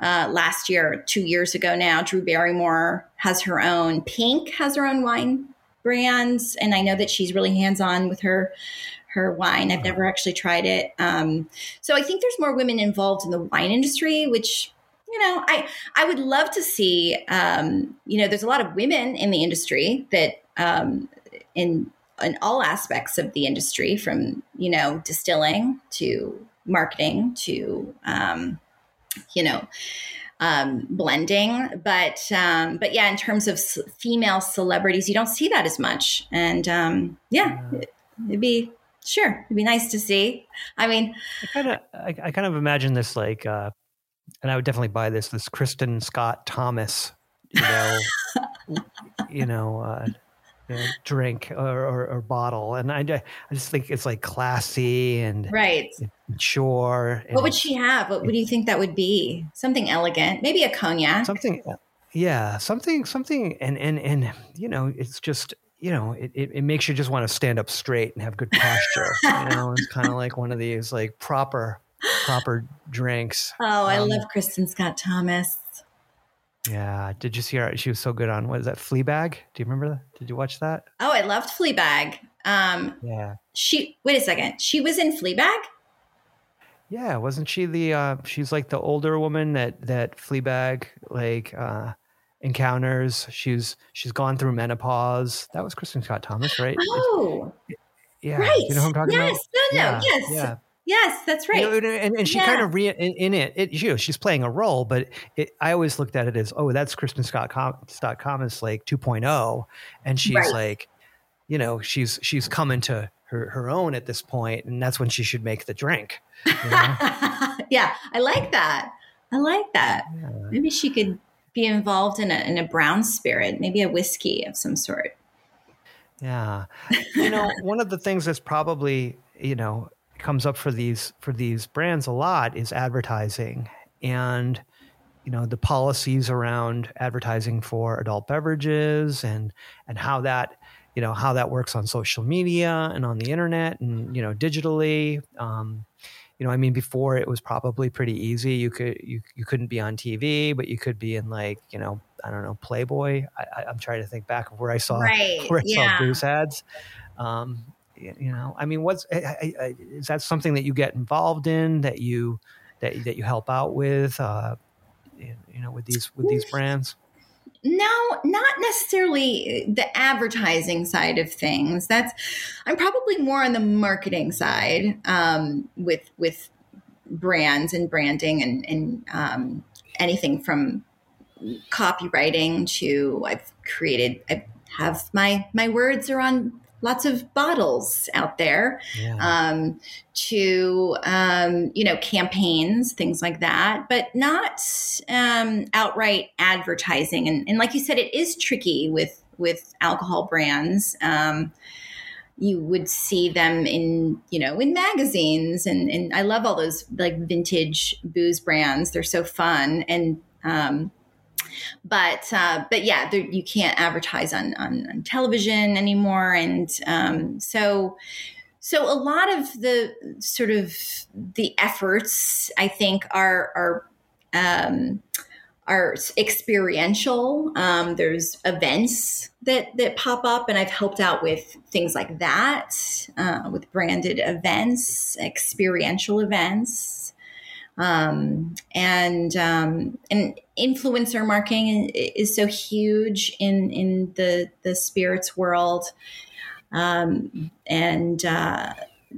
uh, last year, two years ago now. Drew Barrymore has her own. Pink has her own wine brands, and I know that she's really hands on with her her wine. I've never actually tried it. Um, so I think there's more women involved in the wine industry, which you know, I I would love to see. Um, you know, there's a lot of women in the industry that um, in in all aspects of the industry, from you know distilling to marketing to um, you know um, blending. But um, but yeah, in terms of s- female celebrities, you don't see that as much. And um, yeah, it, it'd be sure it'd be nice to see. I mean, I kind of I, I kind of imagine this like, uh, and I would definitely buy this. This Kristin Scott Thomas, you know, [laughs] you know. Uh, you know, drink or, or, or, bottle, and I, I just think it's like classy and right, mature. what would she have? What, what do you think that would be? Something elegant, maybe a cognac. Something, yeah, something, something, and and and you know, it's just you know, it, it, it makes you just want to stand up straight and have good posture. you know, it's kind of like one of these like proper proper drinks. Oh, I um, love Kristin Scott Thomas. Yeah. Did you see her? She was so good on what is that? Fleabag? Do you remember that? Did you watch that? Oh, I loved Fleabag. Um, yeah. She wait a second. She was in Fleabag. Yeah, wasn't she the? Uh, she's like the older woman that that Fleabag like uh, encounters. She's she's gone through menopause. That was Kristin Scott Thomas, right? Oh, yeah. Right. You know who I'm talking yes. about? No, no. Yeah. Yes. Yeah. Yes, that's right. You know, and, and she Yeah. kind of re in, in it, it. You know, she's playing a role, but it, I always looked at it as, oh, that's Kristin Scott Com- Scott Thomas like 2.0, and she's Right. like, you know, she's she's coming to her her own at this point, and that's when she should make the drink. You know? [laughs] yeah, I like that. I like that. Yeah. Maybe she could be involved in a in a brown spirit, maybe a whiskey of some sort. Yeah. [laughs] You know, one of the things that's probably, you know, comes up for these for these brands a lot is advertising. And you know the policies around advertising for adult beverages and and how that you know how that works on social media and on the internet and you know digitally. Um, you know i mean before it was probably pretty easy. You could you, you couldn't be on tv but you could be in like you know i don't know playboy. I, i'm trying to think back of where i saw Right, [laughs] where i yeah. saw booze ads. Um, you know i mean what's I, I, is that something that you get involved in that you that, that you help out with uh, you you know with these with these brands No, not necessarily the advertising side of things. That's I'm probably more on the marketing side um, with with brands and branding and, and um, anything from copywriting to I've created I have my my words are on lots of bottles out there yeah. um, to um, you know campaigns things like that but not um, outright advertising. And, and like you said it is tricky with with alcohol brands. Um, you would see them in you know in magazines and, and i love all those like vintage booze brands. They're so fun. And um, but uh, but yeah, there, you can't advertise on, on on television anymore, and um, so so a lot of the sort of the efforts I think are are um, are experiential. Um, there's events that that pop up, and I've helped out with things like that uh, with branded events, experiential events um, and um, and influencer marketing is so huge in in the the spirits world, um, and uh,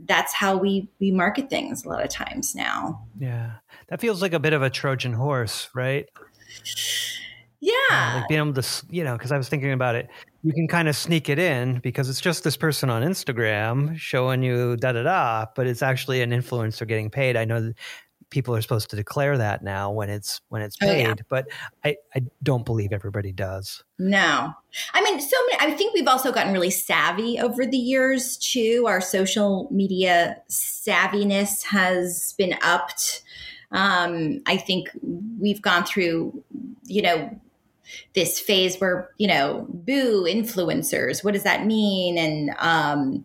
that's how we we market things a lot of times now. yeah. That feels like a bit of a trojan horse right? Yeah, like being able to you know because i was thinking about it. You can kind of sneak it in because it's just this person on instagram showing you da da da but it's actually an influencer getting paid. I know that people are supposed to declare that now when it's when it's Oh, paid yeah. but i i don't believe everybody does No. I mean, so many, I think we've also gotten really savvy over the years too. Our social media savviness has been upped. Um, I think we've gone through, you know, this phase where, you know, boo influencers, what does that mean? And, um,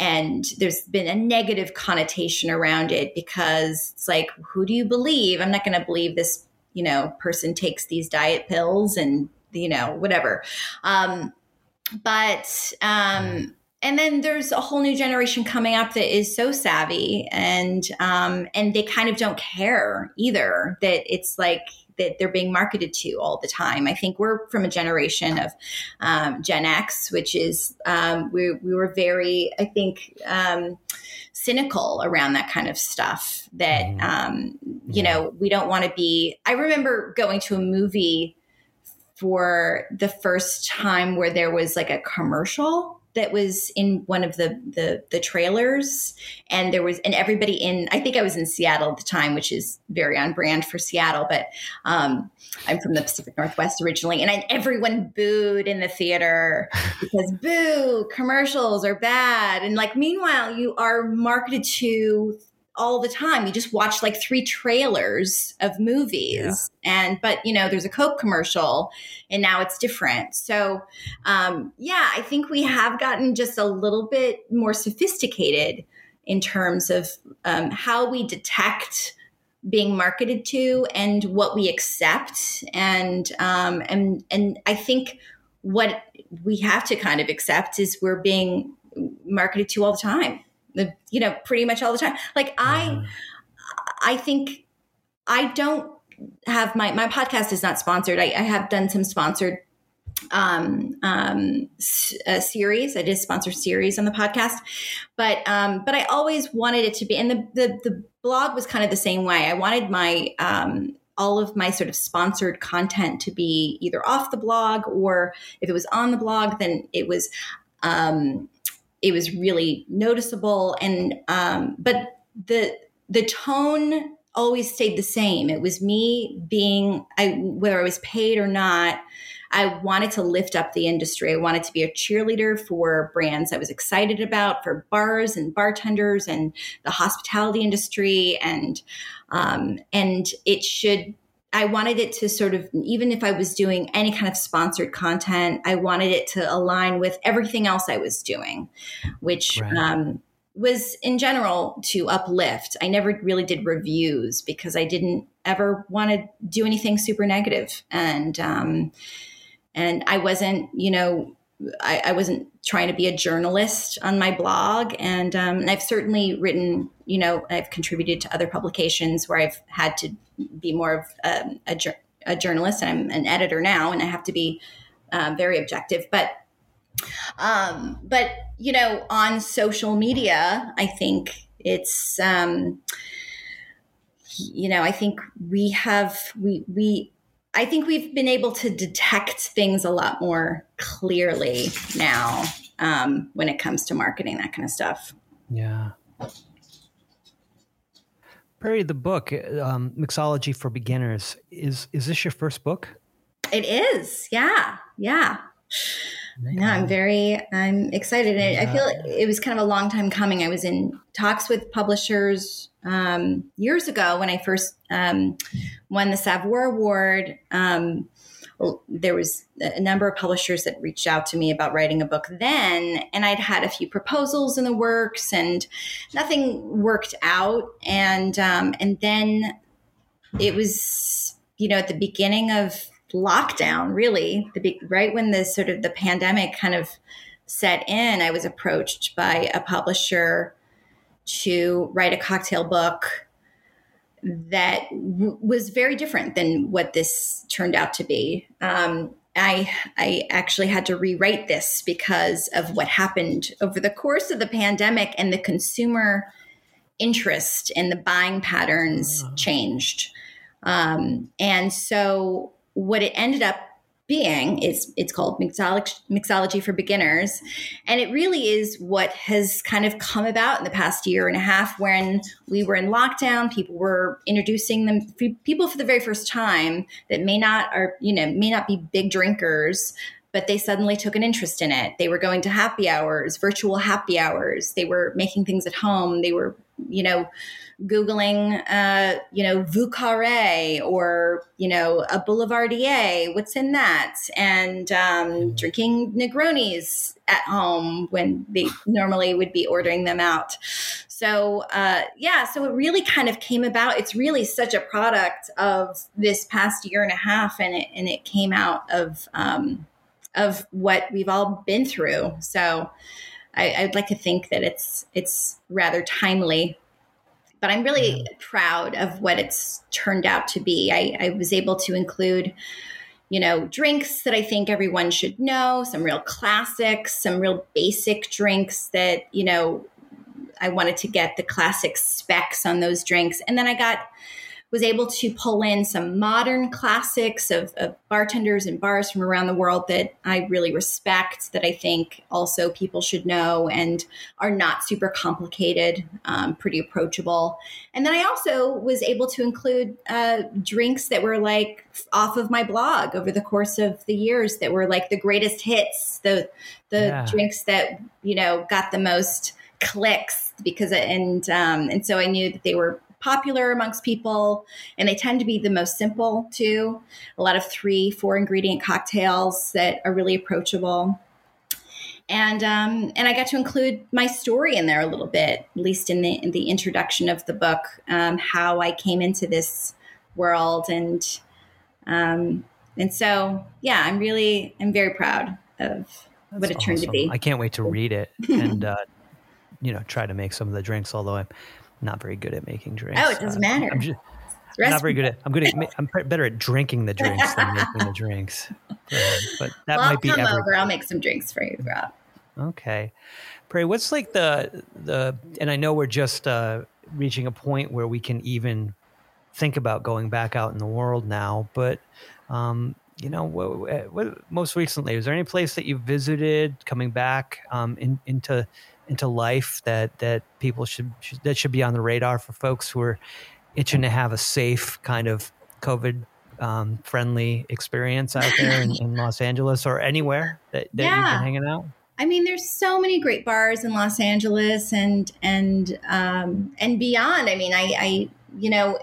and there's been a negative connotation around it because it's like, who do you believe? I'm not going to believe this, you know, person takes these diet pills and, you know, whatever. Um, but, um, and then there's a whole new generation coming up that is so savvy and, um, and they kind of don't care either that it's like, that they're being marketed to all the time. I think we're from a generation of um, Gen X, which is um, we we were very, I think. Um, cynical around that kind of stuff that mm-hmm. um, you know we don't want to be i remember going to a movie for the first time where there was like a commercial that was in one of the, the the trailers. And there was and everybody in i think i was in seattle at the time which is very on brand for seattle but um, i'm from the pacific northwest originally and I, everyone booed in the theater [laughs] because boo commercials are bad. And like meanwhile you are marketed to all the time. We just watch like three trailers of movies, yeah. and but you know, there's a Coke commercial, and now it's different. So, um, yeah, I think we have gotten just a little bit more sophisticated in terms of um, how we detect being marketed to and what we accept, and um, and and I think what we have to kind of accept is we're being marketed to all the time you know, pretty much all the time. Like I, mm-hmm. I think I don't have my my podcast is not sponsored. I, I have done some sponsored um, um, a series. I did sponsor series on the podcast, but um, but I always wanted it to be, and the, the the blog was kind of the same way. I wanted my um, all of my sort of sponsored content to be either off the blog or if it was on the blog, then it was um, it was really noticeable. And um, but the the tone always stayed the same. It was me being I, whether i was paid or not i wanted to lift up the industry. I wanted to be a cheerleader for brands i was excited about for bars and bartenders and the hospitality industry. And um, and it should I wanted it to sort of, even if I was doing any kind of sponsored content, I wanted it to align with everything else I was doing, which right. um, was in general to uplift. I never really did reviews because I didn't ever want to do anything super. And, um, and I wasn't, you know, I, I, wasn't trying to be a journalist on my blog, and, um, and I've certainly written, you know, I've contributed to other publications where I've had to be more of um, a, a, journalist. and I'm an editor now, and I have to be uh, very objective. But um, but you know, on social media, I think it's um, you know, I think we have we we I think we've been able to detect things a lot more clearly now um, when it comes to marketing that kind of stuff. Yeah. Prairie, the book, um, Mixology for Beginners, is is this your first book? It is. Yeah. Yeah. No, I'm very, I'm excited. And I feel it was kind of a long time coming. I was in talks with publishers um, years ago when I first um, won the Saveur Award. Um, there was a number of publishers that reached out to me about writing a book then, and I'd had a few proposals in the works, and nothing worked out. And um, and then it was, you know, at the beginning of lockdown, really, the big, right when the sort of the pandemic kind of set in, I was approached by a publisher to write a cocktail book that w- was very different than what this turned out to be. Um, I I actually had to rewrite this because of what happened over the course of the pandemic and the consumer interest and the buying patterns changed. Um, and so what it ended up being is it's called mixology, for beginners. And it really is what has kind of come about in the past year and a half when we were in lockdown. People were introducing them people for the very first time that may not are you know may not be big drinkers but they suddenly took an interest in it. They were going to happy hours virtual happy hours. They were making things at home. They were you know Googling, uh, you know, Vieux Carré or, you know, a Boulevardier, what's in that? And um, drinking Negronis at home when they normally would be ordering them out. So, uh, yeah, so it really kind of came about. It's really such a product of this past year and a half, and it, and it came out of, um, of what we've all been through. So, I, I'd like to think that it's it's rather timely but I'm really proud of what it's turned out to be. I, I was able to include you know, drinks that I think everyone should know, some real classics, some real basic drinks that, you know, I wanted to get the classic specs on those drinks. And then I got was able to pull in some modern classics of, of, bartenders and bars from around the world that I really respect, that I think also people should know and are not super complicated, um, pretty approachable. And then I also was able to include uh, drinks that were like off of my blog over the course of the years that were like the greatest hits, the the yeah. drinks that you know got the most clicks because and um, and so I knew that they were popular amongst people and they tend to be the most simple too a lot of three four ingredient cocktails that are really approachable and um, and I got to include my story in there a little bit, at least in the in the introduction of the book, um, how I came into this world, and um, and so yeah, I'm really I'm very proud of That's what it turned to be. I can't wait to read it [laughs] and uh, you know try to make some of the drinks. Although I'm not very good at making drinks. Oh, it doesn't uh, matter. I'm just, not very good at. I'm good at. I'm better at drinking the drinks than [laughs] making the drinks. but that well, might be. I'll come over. I'll make some drinks for you, Rob. Okay, Pray. What's like the the? And I know we're just uh, reaching a point where we can even think about going back out in the world now. But um, you know, what, what, most recently, is there any place that you visited coming back um, in, into into life that that people should, should that should be on the radar for folks who are itching to have a safe kind of COVID um, friendly experience out there in, in, Los Angeles or anywhere that, that yeah. you've been hanging out? I mean, there's so many great bars in Los Angeles and and um, and beyond. I mean, I, I you know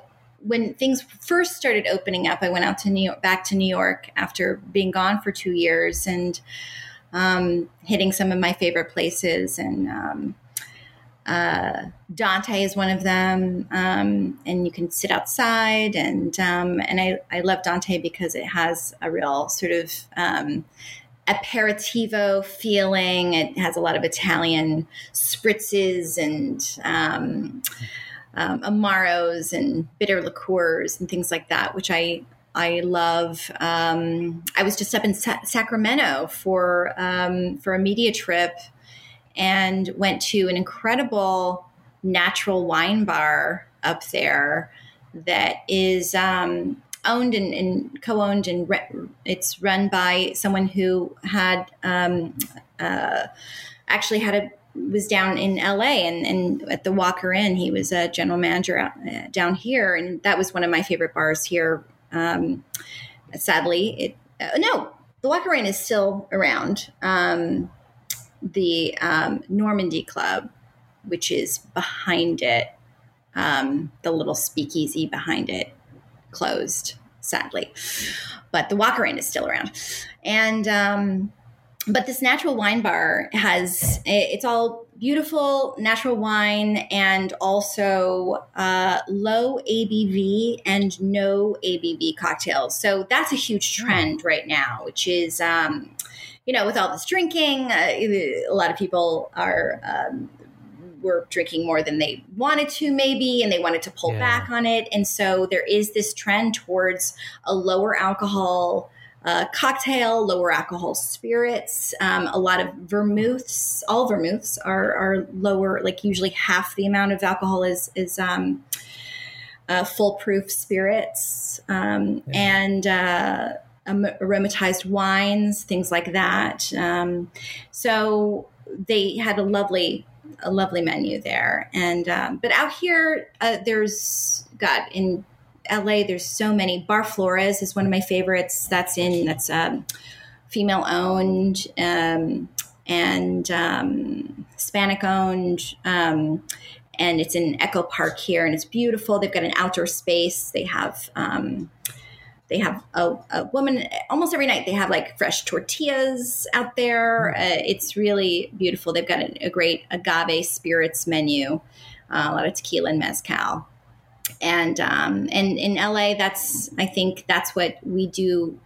when things first started opening up, I went out to New York, back to New York after being gone for two years, and um, hitting some of my favorite places. And um, uh, Dante is one of them. Um, and you can sit outside. And um, and I, I love Dante because it has a real sort of um, aperitivo feeling. It has a lot of Italian spritzes and um, um, amaros and bitter liqueurs and things like that, which I I love. Um, I was just up in Sa- Sacramento for um, for a media trip, and went to an incredible natural wine bar up there that is um, owned and, and, co-owned and re- it's run by someone who had um, uh, actually had a was down in LA and, and at the Walker Inn he was a general manager out, uh, down here and that was one of my favorite bars here um, sadly, it uh, no, the Walker Inn is still around. Um, the um, Normandy Club, which is behind it, um, the little speakeasy behind it, closed sadly, but the Walker Inn is still around, and um, but this natural wine bar has it's all beautiful natural wine and also uh, low ABV and no ABV cocktails. So that's a huge trend right now, which is, um, you know, with all this drinking, uh, a lot of people are. Um, were drinking more than they wanted to, maybe, and they wanted to pull yeah. back on it. And so there is this trend towards a lower alcohol, uh, cocktail, lower alcohol spirits, um, a lot of vermouths. All vermouths are, are lower, like usually half the amount of alcohol is is um, uh, foolproof spirits um, yeah. and uh, aromatized wines, things like that. Um, so they had a lovely a lovely menu there, and um, but out here uh, there's got in LA, there's so many. Bar Flores is one of my favorites. That's in that's um, female owned um, and um, Hispanic owned. Um, and it's in Echo Park here, and it's beautiful. They've got an outdoor space. They have um, they have a, a, woman almost every night. They have like fresh tortillas out there. Mm. Uh, it's really beautiful. They've got a, a great agave spirits menu, uh, a lot of tequila and mezcal and um, and in LA, that's I think that's what we do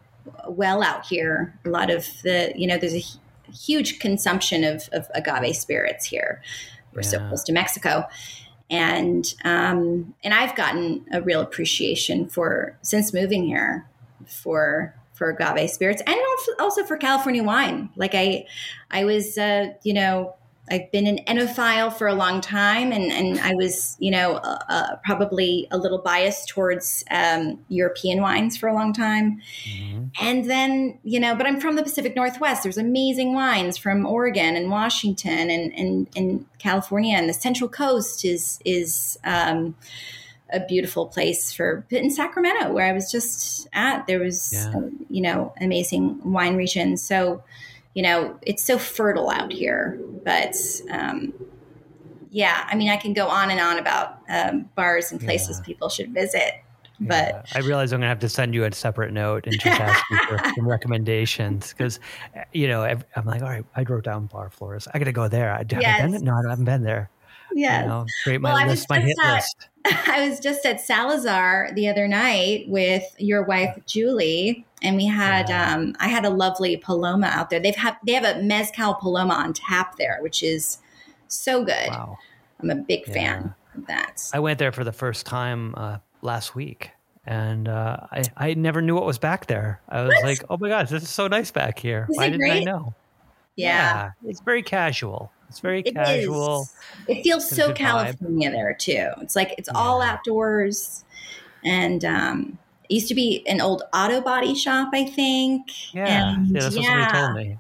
well out here. A lot of the you know there's a huge consumption of, of agave spirits here. We're yeah. so close to Mexico, and um, and I've gotten a real appreciation for since moving here for for agave spirits and also for California wine. Like I, I was, uh, you know, I've been an enophile for a long time, and, and I was, you know, uh, uh, probably a little biased towards um, European wines for a long time. Mm-hmm. And then, you know, but I'm from the Pacific Northwest. There's amazing wines from Oregon and Washington and, and, and California, and the Central Coast is is um, a beautiful place for. In Sacramento, where I was just at, there was, yeah. um, you know, amazing wine region. So you know, it's so fertile out here. But um, yeah, I mean, I can go on and on about um, bars and places yeah. people should visit. But yeah. I realize I'm gonna have to send you a separate note and just ask you for some [laughs] recommendations because, you know, I'm like, all right, I wrote down Bar Flores. I got to go there. I yes. haven't been. No, I haven't been there. Yeah, you know, create my well, list, my hit at, list. [laughs] I was just at Salazar the other night with your wife Julie, and we had um, I had a lovely Paloma out there. They've have they have a mezcal Paloma on tap there, which is so good. Wow. I'm a big yeah. fan of that. I went there for the first time uh, last week, and uh, I I never knew what was back there. I was what? like, oh my gosh, this is so nice back here. Is Why didn't great? I know? Yeah. yeah. it's very casual. It's very it casual. Is. It feels so California vibe. there too. It's like it's all outdoors, and um, it used to be an old auto body shop, I think. Yeah, and, yeah, that's yeah. what somebody told me.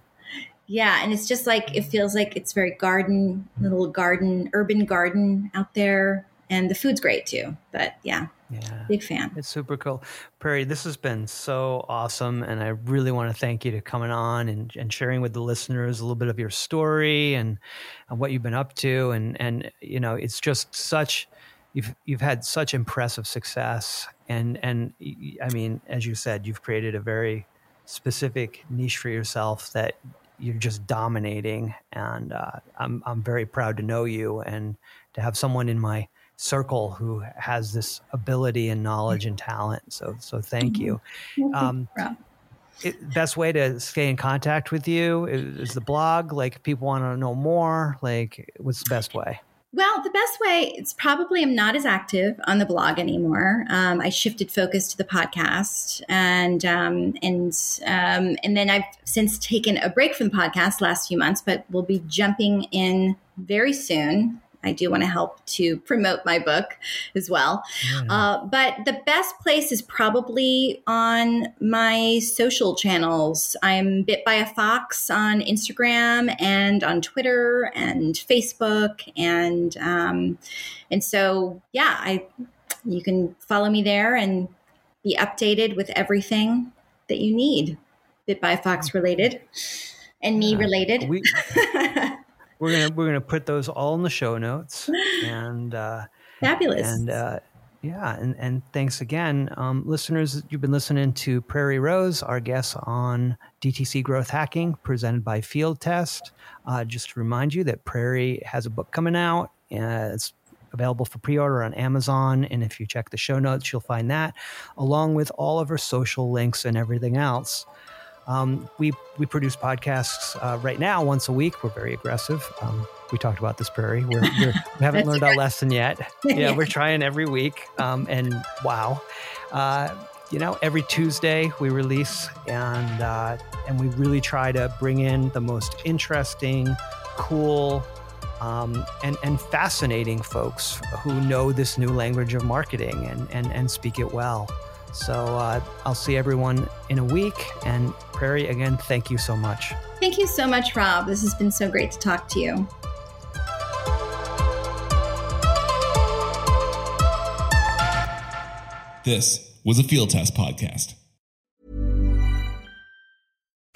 Yeah, and it's just like it feels like it's very garden, little garden, urban garden out there, and the food's great too. But yeah, yeah, big fan. It's super cool, Prairie. This has been so awesome, and I really want to thank you to coming on and, and sharing with the listeners a little bit of your story and, and what you've been up to, and and you know, it's just such you've you've had such impressive success and and I mean as you said you've created a very specific niche for yourself that you're just dominating and uh, I'm I'm very proud to know you and to have someone in my circle who has this ability and knowledge and talent. So so thank you. Um, it, best way to stay in contact with you is, is the blog. Like if people want to know more like what's the best way? Well, the best way it's probably I'm not as active on the blog anymore. Um, I shifted focus to the podcast, and um, and um, and then I've since taken a break from the podcast last few months, but we'll be jumping in very soon I do want to help to promote my book as well. Uh, but the best place is probably on my social channels. I'm Bit by a Fox on Instagram and on Twitter and Facebook, and um, and so yeah, I you can follow me there and be updated with everything that you need, Bit by a Fox related and me related. We- [laughs] we're gonna we're gonna put those all in the show notes [laughs] and uh, fabulous. and uh, yeah and and thanks again. Um, listeners you've been listening to prairie rose our guest on dtc growth hacking presented by field test. Uh, just to remind you that prairie has a book coming out uh, it's available for pre-order on amazon and if you check the show notes you'll find that along with all of her social links and everything else um, we we produce podcasts uh, right now once a week. We're very aggressive. Um, we talked about this, Prairie. We're, we're, we [laughs] have not learned our lesson yet. [laughs] Yeah, we're trying every week. Um, and wow, uh, you know, every Tuesday we release, and uh, and we really try to bring in the most interesting, cool. Um, and, and fascinating folks who know this new language of marketing and, and, and speak it well. So uh, I'll see everyone in a week. And Prairie, again, thank you so much. Thank you so much, Rob. This has been so great to talk to you. This was a Field Test podcast.